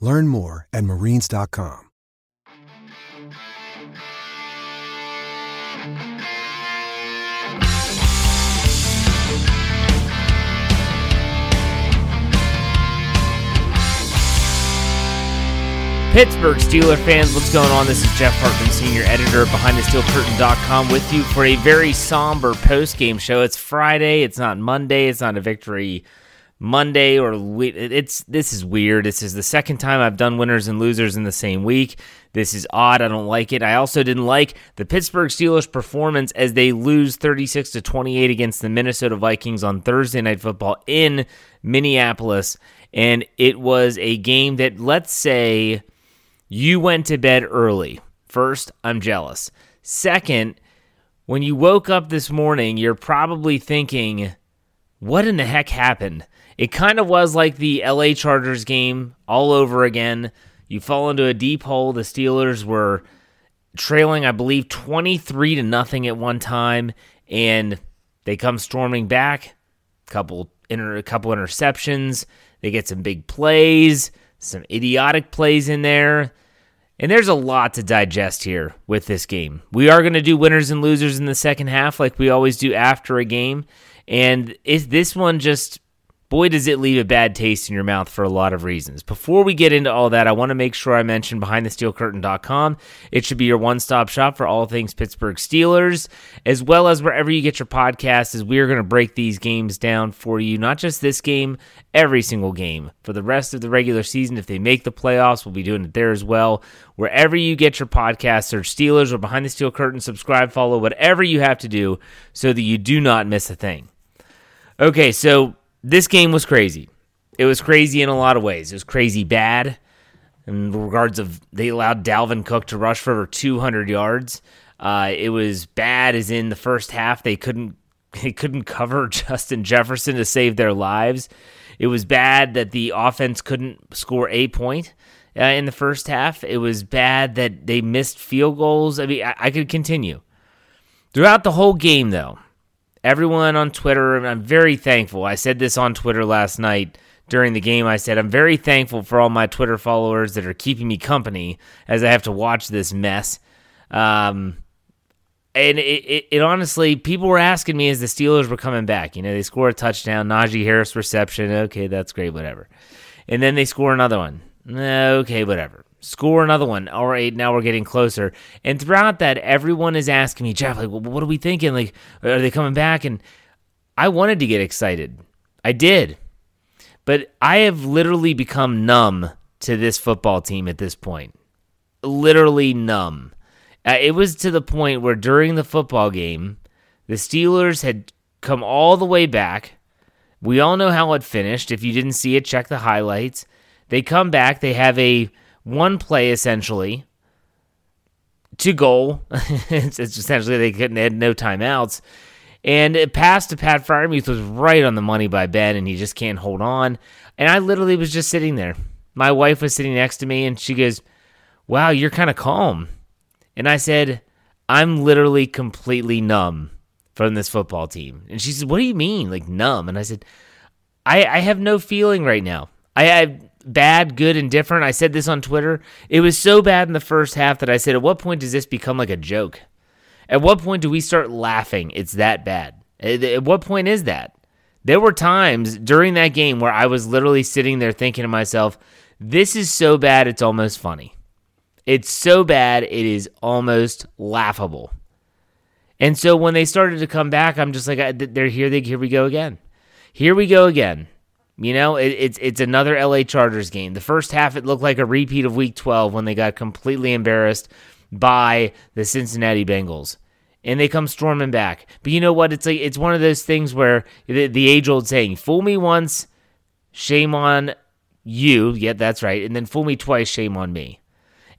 Learn more at marines.com. Pittsburgh Steeler fans, what's going on? This is Jeff Hartman, senior editor behind BehindTheSteelCurtain.com with you for a very somber post-game show. It's Friday. It's not Monday. It's not a victory Monday or it's this is weird. This is the second time I've done winners and losers in the same week. This is odd. I don't like it. I also didn't like the Pittsburgh Steelers performance as they lose 36 to 28 against the Minnesota Vikings on Thursday night football in Minneapolis and it was a game that let's say you went to bed early. First, I'm jealous. Second, when you woke up this morning, you're probably thinking, what in the heck happened? It kind of was like the LA Chargers game all over again. You fall into a deep hole. The Steelers were trailing, I believe, 23 to nothing at one time, and they come storming back. Couple inter- a couple interceptions. They get some big plays, some idiotic plays in there. And there's a lot to digest here with this game. We are going to do winners and losers in the second half, like we always do after a game. And is this one just boy, does it leave a bad taste in your mouth for a lot of reasons. Before we get into all that, I want to make sure I mention BehindTheSteelCurtain.com. It should be your one stop shop for all things Pittsburgh Steelers, as well as wherever you get your podcasts, as we are going to break these games down for you, not just this game, every single game. For the rest of the regular season, if they make the playoffs, we'll be doing it there as well. Wherever you get your podcast, search Steelers or Behind the Steel Curtain, subscribe, follow, whatever you have to do so that you do not miss a thing. Okay, so this game was crazy. It was crazy in a lot of ways. It was crazy bad in regards of they allowed Dalvin Cook to rush for over 200 yards. Uh, it was bad as in the first half they couldn't they couldn't cover Justin Jefferson to save their lives. It was bad that the offense couldn't score a point uh, in the first half. It was bad that they missed field goals. I mean, I, I could continue. Throughout the whole game, though, everyone on Twitter, and I'm very thankful. I said this on Twitter last night during the game. I said, I'm very thankful for all my Twitter followers that are keeping me company as I have to watch this mess. Um, and it, it, it, honestly, people were asking me as the Steelers were coming back. You know, they score a touchdown, Najee Harris reception. Okay, that's great, whatever. And then they score another one. Okay, whatever score another one. All right, now we're getting closer. And throughout that, everyone is asking me, Jeff, like, what are we thinking? Like, are they coming back? And I wanted to get excited. I did. But I have literally become numb to this football team at this point. Literally numb. Uh, it was to the point where during the football game, The Steelers had come all the way back. We all know how it finished. If you didn't see it, check the highlights. They come back. They have a one play essentially to goal. it's, essentially they couldn't had no timeouts. And it passed to Pat Freiermuth was right on the money by Ben, and he just can't hold on. And I literally was just sitting there. My wife was sitting next to me, and she goes, "Wow, you're kind of calm." And I said, "I'm literally completely numb from this football team." And she said, "What do you mean, like numb?" And I said, "I I have no feeling right now. I have bad, good, and different. I said this on Twitter. It was so bad in the first half that I said, at what point does this become like a joke? At what point do we start laughing? It's that bad. At what point is that? There were times during that game where I was literally sitting there thinking to myself, this is so bad, it's almost funny. It's so bad, it is almost laughable. And so when they started to come back, I'm just like, they're here. They here we go again. Here we go again. You know, it, it's it's another LA Chargers game. The first half it looked like a repeat of Week 12 when they got completely embarrassed by the Cincinnati Bengals, and they come storming back. But you know what? It's like it's one of those things where the, the age old saying, "Fool me once, shame on you." Yeah, that's right. And then fool me twice, shame on me.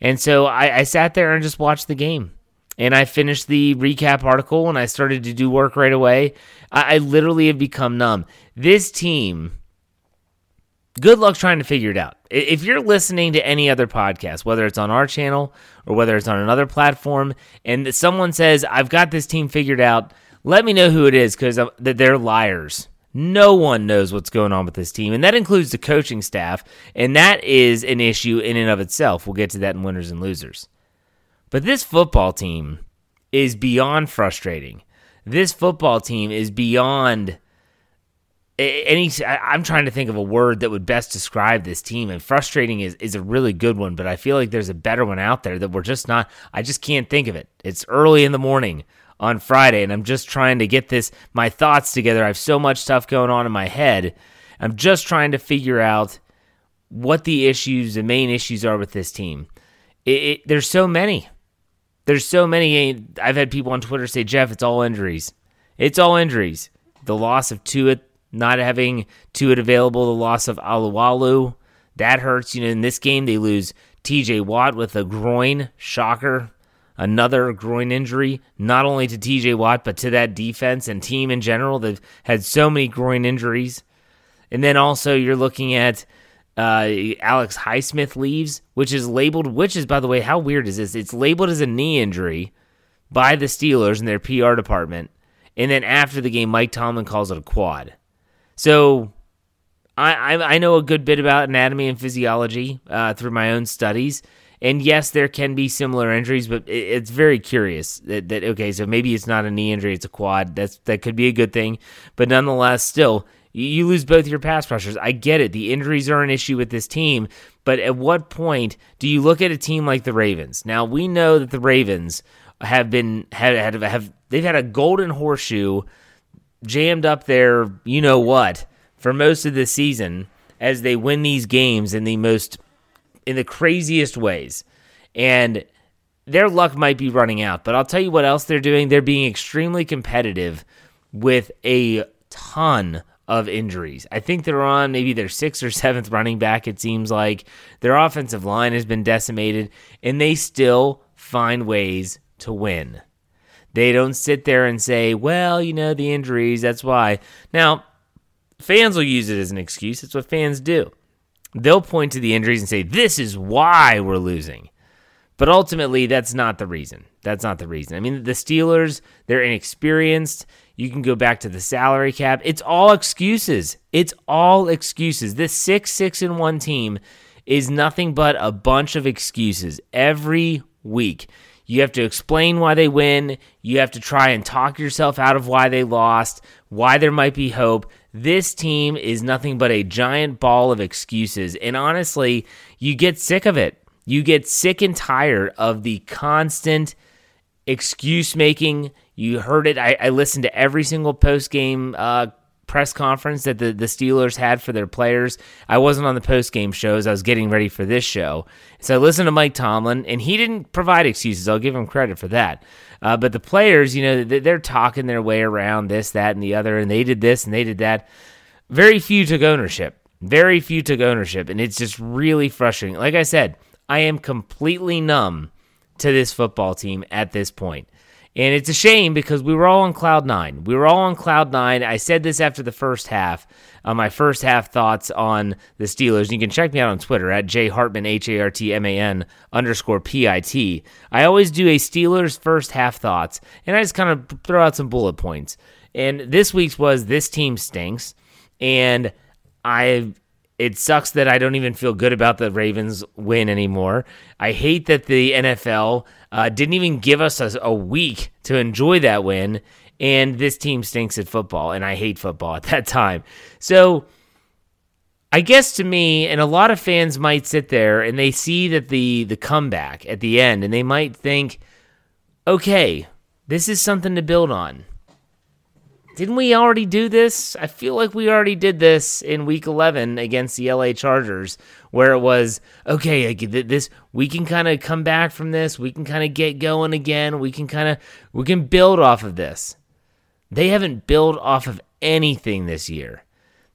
And so I, I sat there and just watched the game and I finished the recap article and I started to do work right away. I, I, literally have become numb. This team good luck trying to figure it out. If you're listening to any other podcast, whether it's on our channel or whether it's on another platform, and someone says, I've got this team figured out, let me know who it is because uh, they're liars. No one knows what's going on with this team, and that includes the coaching staff, and that is an issue in and of itself. We'll get to that in winners and losers. But this football team is beyond frustrating. This football team is beyond any I'm trying to think of a word that would best describe this team and frustrating is is a really good one but I feel like there's a better one out there that we're just not I just can't think of it. It's early in the morning on Friday and I'm just trying to get this my thoughts together. I have so much stuff going on in my head. I'm just trying to figure out what the issues, the main issues are with this team. It, it, there's so many. There's so many. I've had people on Twitter say, Jeff, it's all injuries. It's all injuries. The loss of Tua not having Tuitt available, the loss of Alualu, that hurts. You know, in this game, they lose TJ Watt with a groin. Shocker. Another groin injury, not only to TJ Watt, but to that defense and team in general. They've had so many groin injuries. And then also, you're looking at uh, Alex Highsmith leaves, which is labeled, which is, by the way, how weird is this? It's labeled as a knee injury by the Steelers in their PR department. And then after the game, Mike Tomlin calls it a quad. So I, I, I know a good bit about anatomy and physiology uh, through my own studies. And yes, there can be similar injuries, but it, it's very curious that, that okay, so maybe it's not a knee injury, it's a quad. That's that could be a good thing, but nonetheless, still you lose both your pass rushers. I get it. The injuries are an issue with this team, but at what point do you look at a team like the Ravens? Now we know that the Ravens have been have have, have they've had a golden horseshoe jammed up there, you know what, for most of the season as they win these games in the most in the craziest ways. And their luck might be running out, but I'll tell you what else they're doing. They're being extremely competitive with a ton of injuries. I think they're on maybe their sixth or seventh running back, it seems like. Their offensive line has been decimated, and they still find ways to win. They don't sit there and say, well, you know, the injuries, that's why. Now, fans will use it as an excuse. It's what fans do. They'll point to the injuries and say, this is why we're losing. But ultimately, that's not the reason. That's not the reason. I mean, the Steelers, they're inexperienced. You can go back to the salary cap. It's all excuses. It's all excuses. This 6 6 and 1 team is nothing but a bunch of excuses every week. You have to explain why they win. You have to try and talk yourself out of why they lost, why there might be hope. This team is nothing but a giant ball of excuses. And honestly, you get sick of it. You get sick and tired of the constant excuse making. You heard it. I, I listened to every single post game uh, press conference that the, the Steelers had for their players. I wasn't on the post game shows. I was getting ready for this show. So I listened to Mike Tomlin, and he didn't provide excuses. I'll give him credit for that. Uh, but the players, you know, they're talking their way around this, that, and the other, and they did this and they did that. Very few took ownership. Very few took ownership, and it's just really frustrating. Like I said, I am completely numb to this football team at this point. And it's a shame because we were all on cloud nine. We were all on cloud nine. I said this after the first half. Uh, my first half thoughts on the Steelers. You can check me out on Twitter at J Hartman H A R T M A N underscore P I T. I always do a Steelers first half thoughts, and I just kind of throw out some bullet points. And this week's was this team stinks, and I it sucks that I don't even feel good about the Ravens win anymore. I hate that the NFL uh, didn't even give us a, a week to enjoy that win. And this team stinks at football, and I hate football at that time. So, I guess to me, and a lot of fans might sit there and they see that the the comeback at the end, and they might think, okay, this is something to build on. Didn't we already do this? I feel like we already did this in week 11 against the LA Chargers, where it was, okay, this we can kind of come back from this. We can kind of get going again. We can kind of we can build off of this. They haven't built off of anything this year.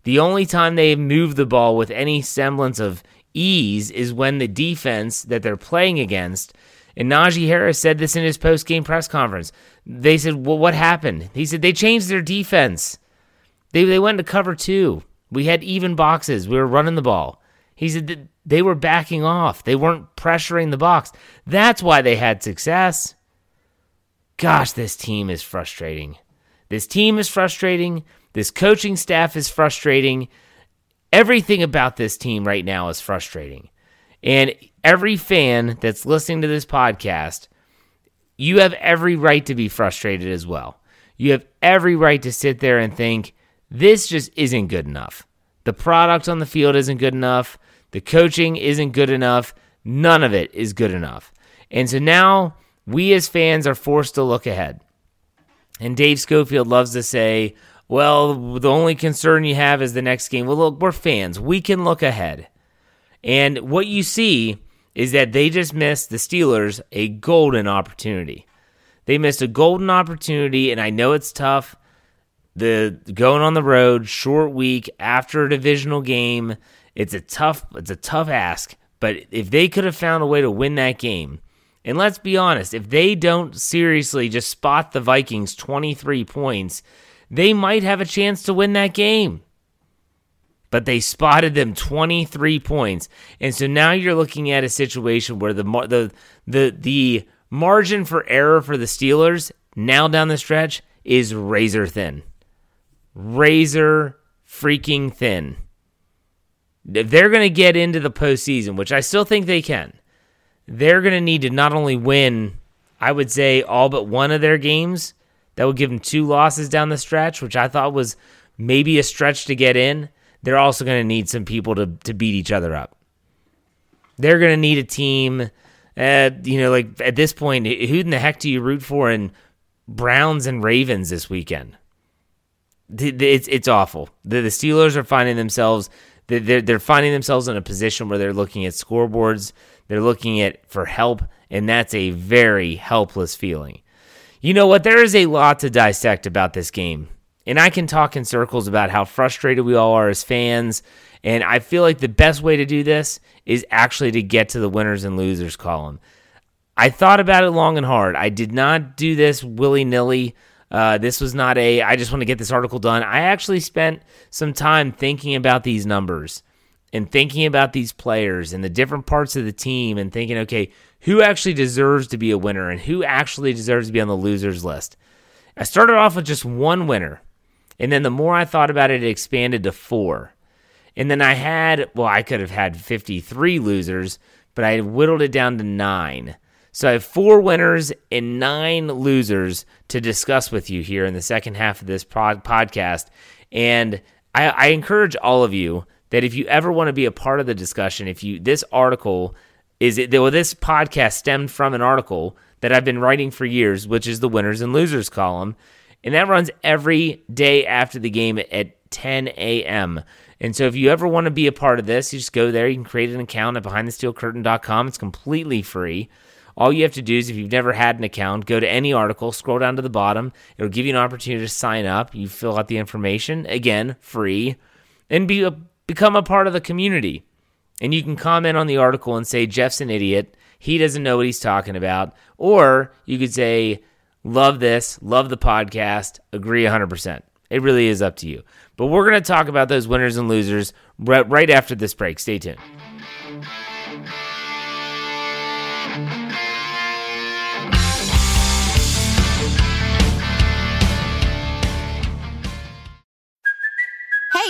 The only time they've moved the ball with any semblance of ease is when the defense that they're playing against and Najee Harris said this in his post game press conference. They said, Well, what happened? He said, They changed their defense. They, they went to cover two. We had even boxes. We were running the ball. He said they were backing off. They weren't pressuring the box. That's why they had success. Gosh, this team is frustrating. This team is frustrating. This coaching staff is frustrating. Everything about this team right now is frustrating. And every fan that's listening to this podcast, you have every right to be frustrated as well. You have every right to sit there and think, this just isn't good enough. The product on the field isn't good enough. The coaching isn't good enough. None of it is good enough. And so now we as fans are forced to look ahead. And Dave Schofield loves to say, well, the only concern you have is the next game. Well, look, we're fans. We can look ahead. And what you see is that they just missed the Steelers a golden opportunity. They missed a golden opportunity, and I know it's tough. The going on the road, short week after a divisional game, it's a tough it's a tough ask. But if they could have found a way to win that game, and let's be honest, if they don't seriously just spot the Vikings 23 points, they might have a chance to win that game but they spotted them 23 points. And so now you're looking at a situation where the the the the margin for error for the Steelers now down the stretch is razor thin. Razor freaking thin. If they're going to get into the postseason, which I still think they can, they're going to need to not only win, I would say, all but one of their games. That would give them two losses down the stretch, which I thought was maybe a stretch to get in they're also going to need some people to, to beat each other up. They're going to need a team. You know, like at this point, who in the heck do you root for in Browns and Ravens this weekend? It's it's awful. The, the Steelers are finding themselves they're they're finding themselves in a position where they're looking at scoreboards, they're looking at for help, and that's a very helpless feeling. You know what? There is a lot to dissect about this game. And I can talk in circles about how frustrated we all are as fans. And I feel like the best way to do this is actually to get to the winners and losers column. I thought about it long and hard. I did not do this willy nilly. Uh, this was not a, I just want to get this article done. I actually spent some time thinking about these numbers and thinking about these players and the different parts of the team and thinking, okay, who actually deserves to be a winner and who actually deserves to be on the losers list. I started off with just one winner, and then the more I thought about it, it expanded to four. And then I had, well, I could have had 53 losers, but I whittled it down to nine. So I have four winners and nine losers to discuss with you here in the second half of this pod- podcast. And I, I encourage all of you that if you ever want to be a part of the discussion, if you this article is it well, this podcast stemmed from an article that I've been writing for years, which is the winners and losers column. And that runs every day after the game at 10 a.m. And so if you ever want to be a part of this, you just go there. You can create an account at behindthesteelcurtain.com. It's completely free. All you have to do is, if you've never had an account, go to any article, scroll down to the bottom. It'll give you an opportunity to sign up. You fill out the information, again, free, and be a, become a part of the community. And you can comment on the article and say, Jeff's an idiot. He doesn't know what he's talking about. Or you could say, love this, love the podcast, agree 100%. It really is up to you. But we're going to talk about those winners and losers right after this break. Stay tuned.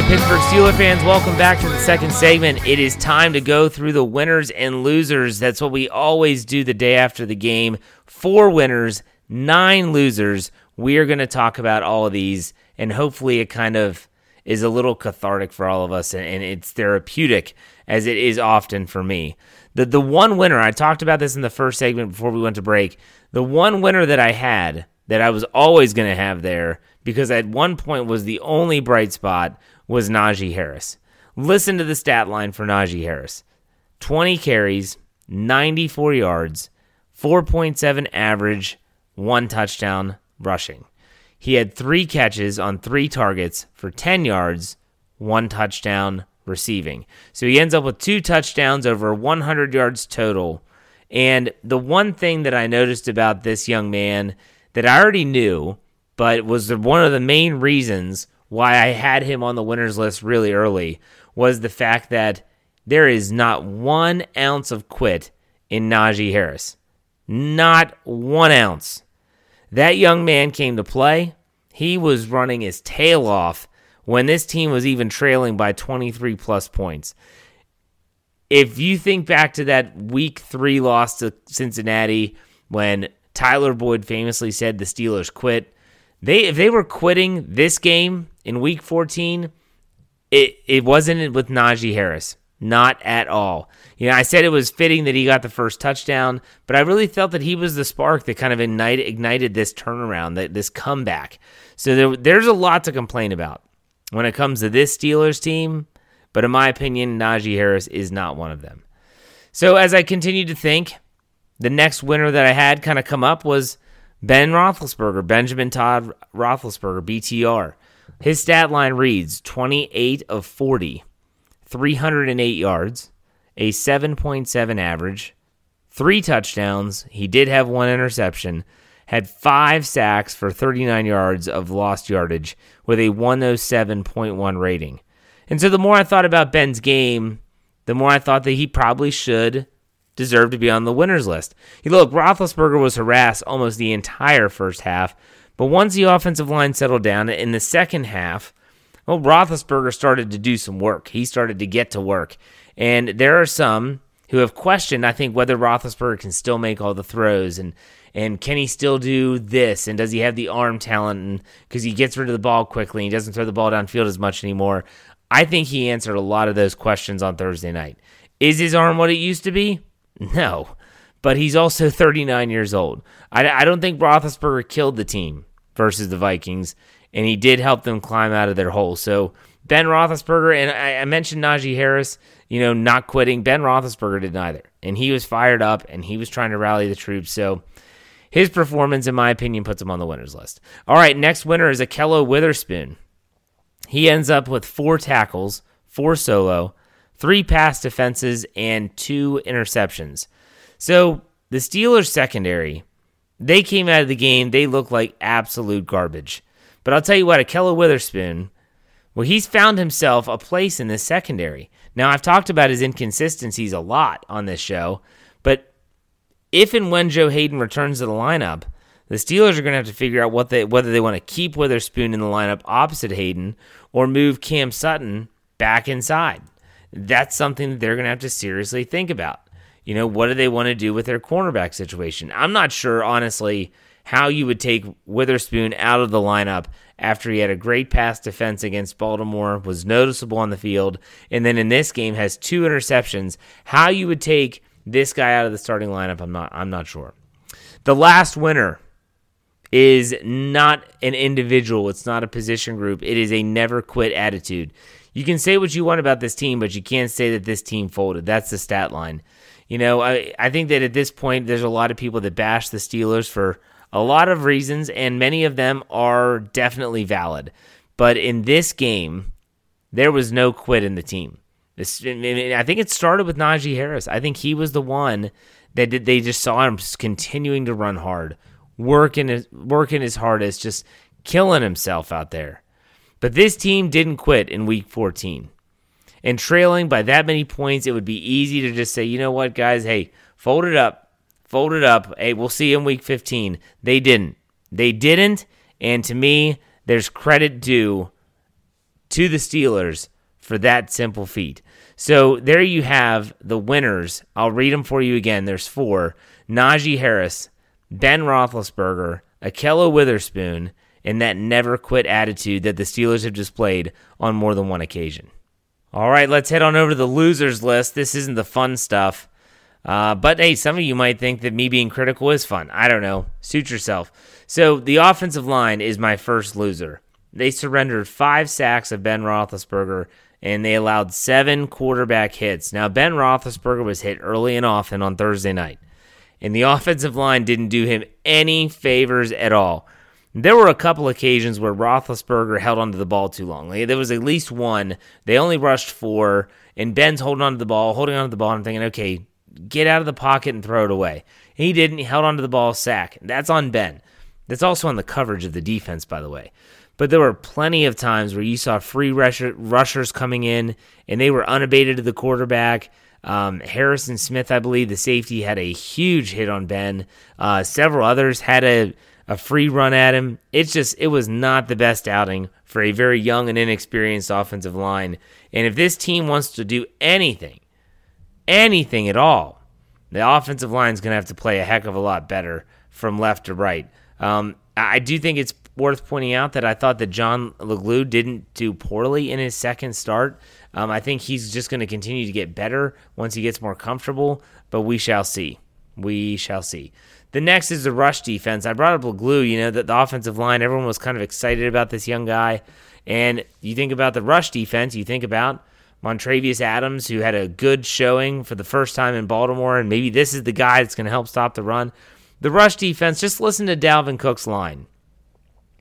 Right, Pittsburgh Steelers fans, welcome back to the second segment. It is time to go through the winners and losers. That's what we always do the day after the game. Four winners, nine losers. We are going to talk about all of these, and hopefully, it kind of is a little cathartic for all of us, and it's therapeutic as it is often for me. The the one winner I talked about this in the first segment before we went to break. The one winner that I had that I was always going to have there because at one point was the only bright spot was Najee Harris. Listen to the stat line for Najee Harris 20 carries, 94 yards, 4.7 average, one touchdown rushing. He had three catches on three targets for 10 yards, one touchdown receiving. So he ends up with two touchdowns over 100 yards total. And the one thing that I noticed about this young man that I already knew but was one of the main reasons why I had him on the winners list really early was the fact that there is not one ounce of quit in Najee Harris. Not one ounce. That young man came to play. He was running his tail off when this team was even trailing by 23 plus points. If you think back to that week three loss to Cincinnati when Tyler Boyd famously said the Steelers quit, they if they were quitting this game in week 14, it it wasn't with Najee Harris. Not at all. You know, I said it was fitting that he got the first touchdown, but I really felt that he was the spark that kind of ignited, ignited this turnaround, that this comeback. So there, there's a lot to complain about when it comes to this Steelers team, but in my opinion, Najee Harris is not one of them. So as I continued to think, the next winner that I had kind of come up was Ben Roethlisberger, Benjamin Todd Roethlisberger, BTR. His stat line reads 28 of 40, 308 yards, a 7.7 average, three touchdowns. He did have one interception, had five sacks for 39 yards of lost yardage with a 107.1 rating. And so the more I thought about Ben's game, the more I thought that he probably should deserve to be on the winners list. You look, Roethlisberger was harassed almost the entire first half, but once the offensive line settled down in the second half, well, Roethlisberger started to do some work. He started to get to work, and there are some who have questioned, I think, whether Roethlisberger can still make all the throws and and can he still do this and does he have the arm talent and because he gets rid of the ball quickly and he doesn't throw the ball downfield as much anymore. I think he answered a lot of those questions on Thursday night. Is his arm what it used to be? No, but he's also 39 years old. I, I don't think Roethlisberger killed the team versus the Vikings, and he did help them climb out of their hole. So Ben Roethlisberger, and I, I mentioned Najee Harris, you know, not quitting. Ben Roethlisberger did neither, and he was fired up, and he was trying to rally the troops. So his performance, in my opinion, puts him on the winners list. All right, next winner is Ahkello Witherspoon. He ends up with four tackles, four solo, three pass defenses, and two interceptions. So the Steelers secondary, they came out of the game, they look like absolute garbage. But I'll tell you what, Ahkello Witherspoon, well, he's found himself a place in the secondary. Now, I've talked about his inconsistencies a lot on this show, but if and when Joe Haden returns to the lineup, the Steelers are going to have to figure out what they whether they want to keep Witherspoon in the lineup opposite Haden or move Cam Sutton back inside. That's something that they're going to have to seriously think about. You know, what do they want to do with their cornerback situation? I'm not sure, honestly, how you would take Witherspoon out of the lineup after he had a great pass defense against Baltimore, was noticeable on the field, and then in this game has two interceptions. How you would take this guy out of the starting lineup, I'm not I'm not sure. The last winner is not an individual, it's not a position group. It is a never quit attitude. You can say what you want about this team, but you can't say that this team folded. That's the stat line. You know, I, I think that at this point, there's a lot of people that bash the Steelers for a lot of reasons, and many of them are definitely valid. But in this game, there was no quit in the team. This, I think it started with Najee Harris. I think he was the one that did, they just saw him just continuing to run hard, working his, working his hardest, just killing himself out there. But this team didn't quit in week 14. And trailing by that many points, it would be easy to just say, you know what, guys, hey, fold it up. Fold it up. Hey, we'll see you in week 15. They didn't. They didn't. And to me, there's credit due to the Steelers for that simple feat. So there you have the winners. I'll read them for you again. There's four Najee Harris, Ben Roethlisberger, Ahkello Witherspoon, and that never quit attitude that the Steelers have displayed on more than one occasion. All right, let's head on over to the losers list. This isn't the fun stuff. Uh, but hey, some of you might think that me being critical is fun. I don't know. Suit yourself. So the offensive line is my first loser. They surrendered five sacks of Ben Roethlisberger and they allowed seven quarterback hits. Now, Ben Roethlisberger was hit early and often on Thursday night, and the offensive line didn't do him any favors at all. There were a couple occasions where Roethlisberger held onto the ball too long. There was at least one. They only rushed four, and Ben's holding onto the ball, holding onto the ball. I'm thinking, okay, get out of the pocket and throw it away. He didn't. He held onto the ball, sack. That's on Ben. That's also on the coverage of the defense, by the way. But there were plenty of times where you saw free rusher, rushers coming in, and they were unabated to the quarterback. Um, Harrison Smith, I believe, the safety, had a huge hit on Ben. Uh, several others had a a free run at him. It's just, it was not the best outing for a very young and inexperienced offensive line. And if this team wants to do anything, anything at all, the offensive line is going to have to play a heck of a lot better from left to right. Um, I do think it's worth pointing out that I thought that John Leglue didn't do poorly in his second start. Um, I think he's just going to continue to get better once he gets more comfortable, but we shall see. We shall see. The next is the rush defense. I brought up Leglue, you know, that the offensive line, everyone was kind of excited about this young guy. And you think about the rush defense, you think about Montravius Adams, who had a good showing for the first time in Baltimore, and maybe this is the guy that's going to help stop the run. The rush defense, just listen to Dalvin Cook's line.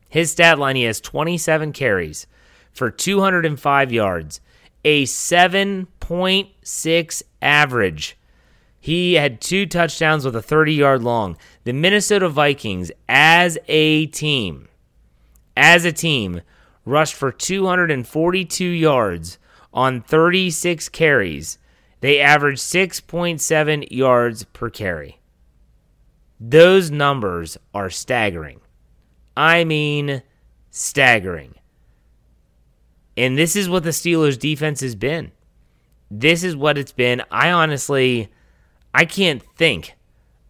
His stat line, he has 27 carries for 205 yards, a 7.6 average. He had two touchdowns with a 30 yard long. The Minnesota Vikings, as a team, as a team, rushed for 242 yards on 36 carries. They averaged 6.7 yards per carry. Those numbers are staggering. I mean, staggering. And this is what the Steelers' defense has been. This is what it's been. I honestly I can't think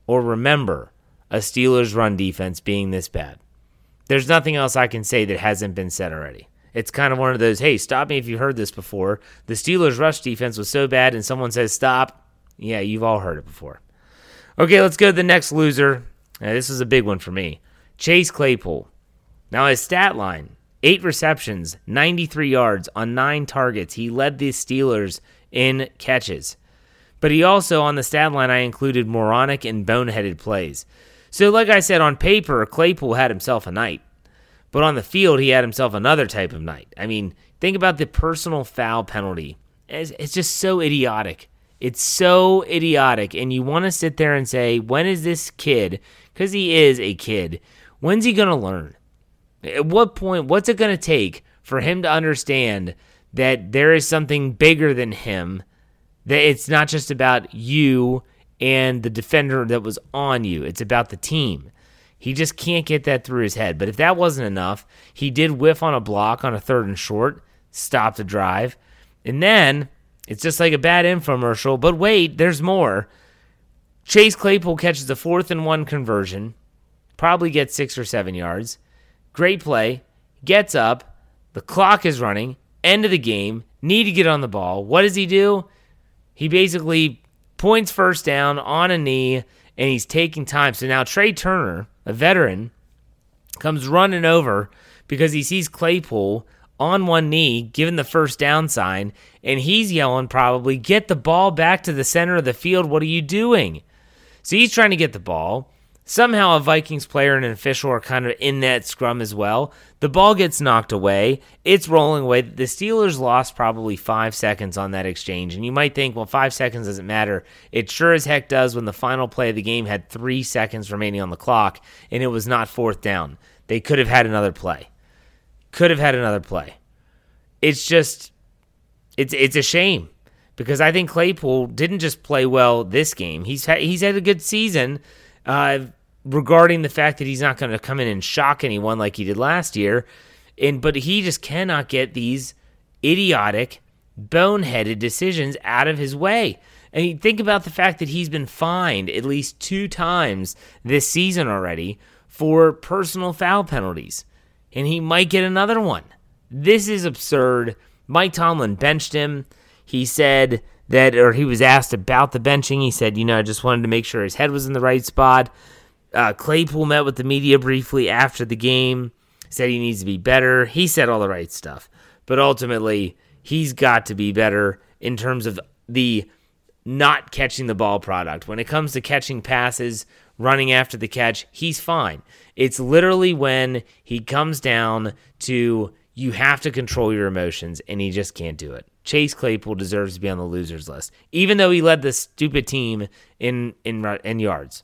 or remember a Steelers run defense being this bad. There's nothing else I can say that hasn't been said already. It's kind of one of those, hey, stop me if you've heard this before. The Steelers rush defense was so bad and someone says stop. Yeah, you've all heard it before. Okay, let's go to the next loser. Now, this is a big one for me. Chase Claypool. Now, his stat line eight receptions, 93 yards on nine targets. He led the Steelers in catches. But he also, on the stat line, I included moronic and boneheaded plays. So, like I said, on paper, Claypool had himself a night. But on the field, he had himself another type of night. I mean, think about the personal foul penalty. It's, it's just so idiotic. It's so idiotic. And you want to sit there and say, when is this kid, because he is a kid, when's he going to learn? At what point, what's it going to take for him to understand that there is something bigger than him? That it's not just about you and the defender that was on you, it's about the team. He just can't get that through his head. But if that wasn't enough, he did whiff on a block on a third and short, stop the drive. And then it's just like a bad infomercial. But wait, there's more. Chase Claypool catches a fourth and one conversion, probably gets six or seven yards. Great play. Gets up. The clock is running. End of the game. Need to get on the ball. What does he do? He basically points first down on a knee and he's taking time. So now Trai Turner, a veteran, comes running over because he sees Claypool on one knee, given the first down sign, and he's yelling probably, Get the ball back to the center of the field. What are you doing? So he's trying to get the ball. Somehow a Vikings player and an official are kind of in that scrum as well. The ball gets knocked away. It's rolling away. The Steelers lost probably five seconds on that exchange. And you might think, well, five seconds doesn't matter. It sure as heck does when the final play of the game had three seconds remaining on the clock and it was not fourth down. They could have had another play. Could have had another play. It's just, it's it's a shame because I think Claypool didn't just play well this game. He's had, he's had a good season uh, regarding the fact that he's not going to come in and shock anyone like he did last year. And but he just cannot get these idiotic, boneheaded decisions out of his way. I mean, think about the fact that he's been fined at least two times this season already for personal foul penalties, and he might get another one. This is absurd. Mike Tomlin benched him. He said that, or he was asked about the benching. He said, you know, I just wanted to make sure his head was in the right spot. Uh, Claypool met with the media briefly after the game, said he needs to be better. He said all the right stuff, but ultimately, he's got to be better in terms of the not catching the ball product. When it comes to catching passes, running after the catch, he's fine. It's literally when he comes down to you have to control your emotions, and he just can't do it. Chase Claypool deserves to be on the losers list, even though he led the stupid team in in in yards.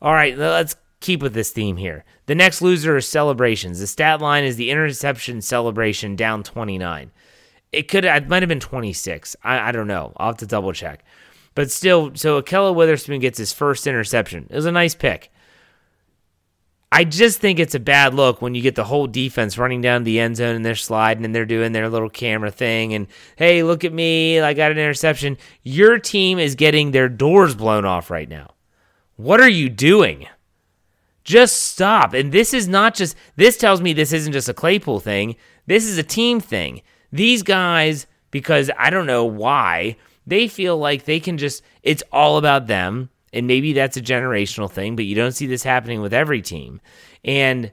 All right, let's keep with this theme here. The next loser is celebrations. The stat line is the interception celebration down 29. It could it might have been 26. I, I don't know. I'll have to double check. But still, so Ahkello Witherspoon gets his first interception. It was a nice pick. I just think it's a bad look when you get the whole defense running down the end zone and they're sliding and they're doing their little camera thing and hey, look at me, I got an interception. Your team is getting their doors blown off right now. What are you doing? Just stop. And this is not just this tells me this isn't just a Claypool thing. This is a team thing. These guys because I don't know why, they feel like they can just it's all about them and maybe that's a generational thing, but you don't see this happening with every team. And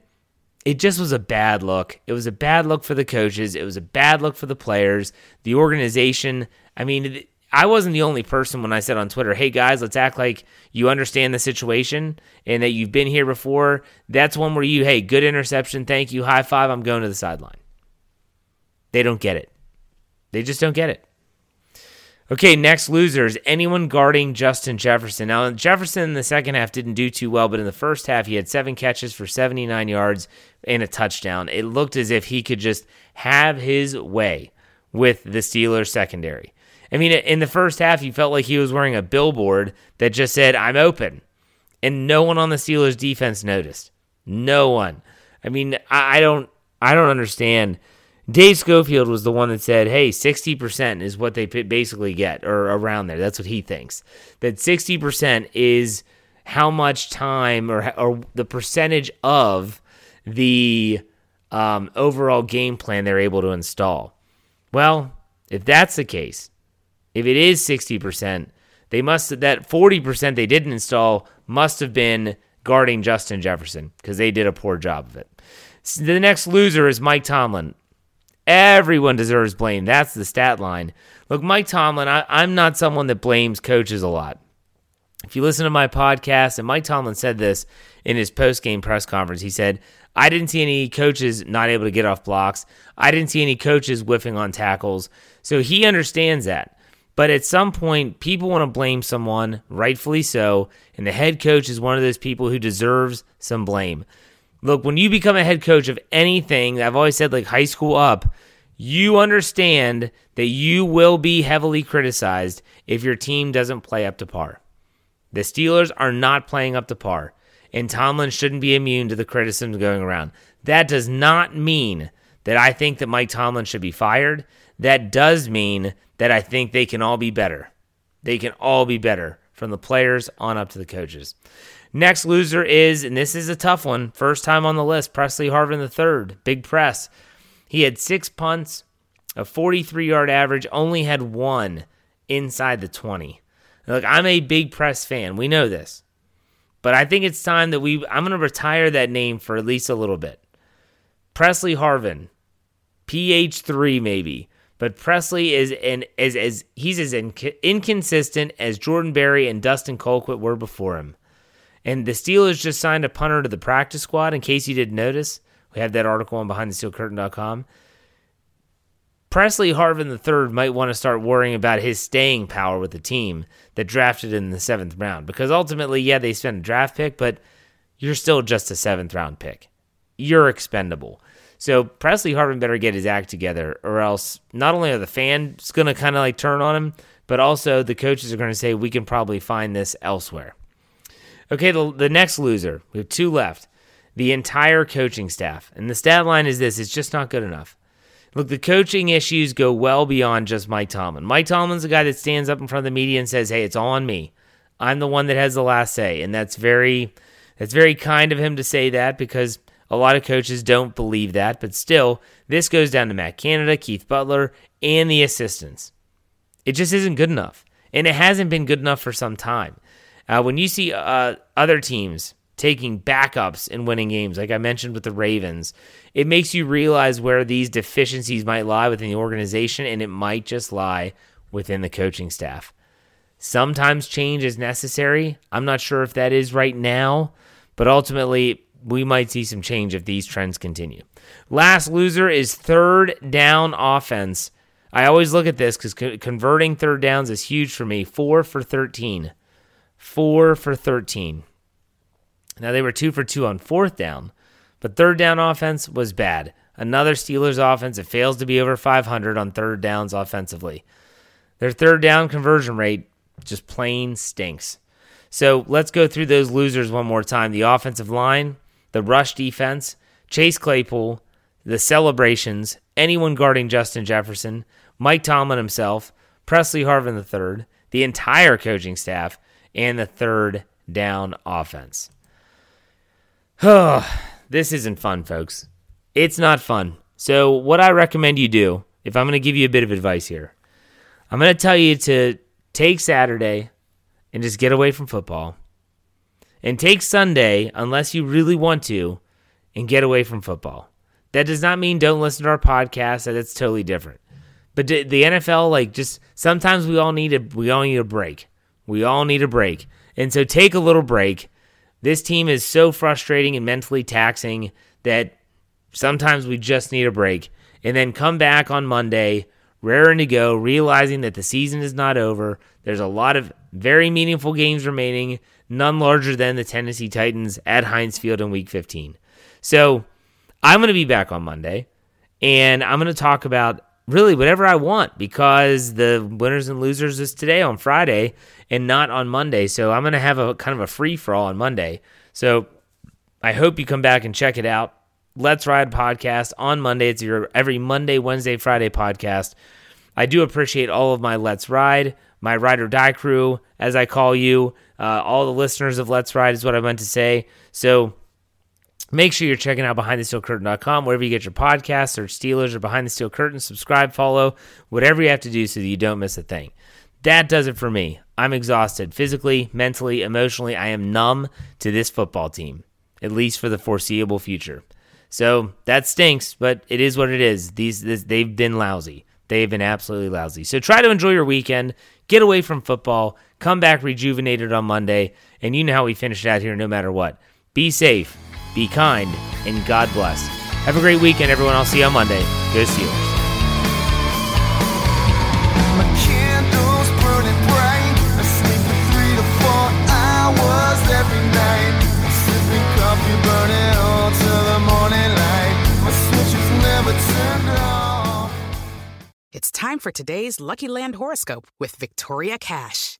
it just was a bad look. It was a bad look for the coaches. It was a bad look for the players, the organization. I mean, I wasn't the only person when I said on Twitter, hey guys, let's act like you understand the situation and that you've been here before. That's one where you, hey, good interception, thank you, high five, I'm going to the sideline. They don't get it. They just don't get it. Okay, next losers. Anyone guarding Justin Jefferson. Now, Jefferson in the second half didn't do too well, but in the first half, he had seven catches for 79 yards and a touchdown. It looked as if he could just have his way with the Steelers secondary. I mean, in the first half, he felt like he was wearing a billboard that just said, I'm open. And no one on the Steelers defense noticed. No one. I mean, I don't I don't understand Dave Schofield was the one that said, hey, 60% is what they basically get, or around there. That's what he thinks. That 60% is how much time or, or the percentage of the um, overall game plan they're able to install. Well, if that's the case, if it is 60%, they must that 40% they didn't install must have been guarding Justin Jefferson because they did a poor job of it. The next loser is Mike Tomlin. Everyone deserves blame. That's the stat line. Look, Mike Tomlin, I, I'm not someone that blames coaches a lot. If you listen to my podcast, and Mike Tomlin said this in his post game press conference, he said, I didn't see any coaches not able to get off blocks. I didn't see any coaches whiffing on tackles. So he understands that. But at some point, people want to blame someone, rightfully so, and the head coach is one of those people who deserves some blame. Look, when you become a head coach of anything, I've always said like high school up, you understand that you will be heavily criticized if your team doesn't play up to par. The Steelers are not playing up to par, and Tomlin shouldn't be immune to the criticism going around. That does not mean that I think that Mike Tomlin should be fired. That does mean that I think they can all be better. They can all be better from the players on up to the coaches. Next loser is, and this is a tough one, first time on the list, Pressley Harvin III, big press. He had six punts, a 43 yard average, only had one inside the 20. Look, I'm a big press fan. We know this. But I think it's time that we, I'm going to retire that name for at least a little bit. Pressley Harvin, PH3 maybe. But Pressley is an as as he's as inc- inconsistent as Jordan Berry and Dustin Colquitt were before him. And the Steelers just signed a punter to the practice squad. In case you didn't notice, we have that article on BehindTheSteelCurtain.com. Pressley Harvin III might want to start worrying about his staying power with the team that drafted in the seventh round. Because ultimately, yeah, they spent a draft pick, but you're still just a seventh round pick. You're expendable. So Pressley Harvin better get his act together, or else not only are the fans going to kind of like turn on him, but also the coaches are going to say, we can probably find this elsewhere. Okay, the, the next loser, we have two left. The entire coaching staff. And the stat line is this it's just not good enough. Look, the coaching issues go well beyond just Mike Tomlin. Mike Tomlin's the guy that stands up in front of the media and says, "Hey, it's all on me. I'm the one that has the last say." And that's very that's very kind of him to say that because a lot of coaches don't believe that, but still, this goes down to Matt Canada, Keith Butler, and the assistants. It just isn't good enough. And it hasn't been good enough for some time. Uh, when you see uh, other teams taking backups and winning games, like I mentioned with the Ravens, it makes you realize where these deficiencies might lie within the organization, and it might just lie within the coaching staff. Sometimes change is necessary. I'm not sure if that is right now, but ultimately, we might see some change if these trends continue. Last loser is third down offense. I always look at this because co- converting third downs is huge for me. Four for 13. Four for 13. Now they were two for two on fourth down, but third down offense was bad. Another Steelers offense that fails to be over 500 on third downs offensively. Their third down conversion rate just plain stinks. So let's go through those losers one more time. The offensive line, the rush defense, Chase Claypool, the celebrations, anyone guarding Justin Jefferson, Mike Tomlin himself, Pressley Harvin III, the entire coaching staff, and the third down offense. this isn't fun, folks. It's not fun. So, what I recommend you do, if I'm going to give you a bit of advice here, I'm going to tell you to take Saturday and just get away from football and take Sunday, unless you really want to, and get away from football. That does not mean don't listen to our podcast. That's totally different. But the NFL, like, just sometimes we all need a we all need a break. We all need a break, and so take a little break. This team is so frustrating and mentally taxing that sometimes we just need a break, and then come back on Monday, raring to go, realizing that the season is not over. There's a lot of very meaningful games remaining none larger than the Tennessee Titans at Heinz Field in week 15. So I'm going to be back on Monday and I'm going to talk about really whatever I want because the winners and losers is today on Friday and not on Monday. So I'm going to have a kind of a free for all on Monday. So I hope you come back and check it out. Let's Ride podcast on Monday. It's your every Monday, Wednesday, Friday podcast. I do appreciate all of my Let's Ride, my Ride or Die crew, as I call you. Uh, all the listeners of Let's Ride is what I meant to say. So make sure you're checking out BehindTheSteelCurtain.com, wherever you get your podcasts, or Steelers or Behind the Steel Curtain. Subscribe, follow, whatever you have to do so that you don't miss a thing. That does it for me. I'm exhausted physically, mentally, emotionally. I am numb to this football team, at least for the foreseeable future. So that stinks, but it is what it is. These this, they've been lousy. They've been absolutely lousy. So try to enjoy your weekend. Get away from football. Come back rejuvenated on Monday. And you know how we finish out here no matter what. Be safe, be kind, and God bless. Have a great weekend, everyone. I'll see you on Monday. Go you It's time for today's Lucky Land horoscope with Victoria Cash.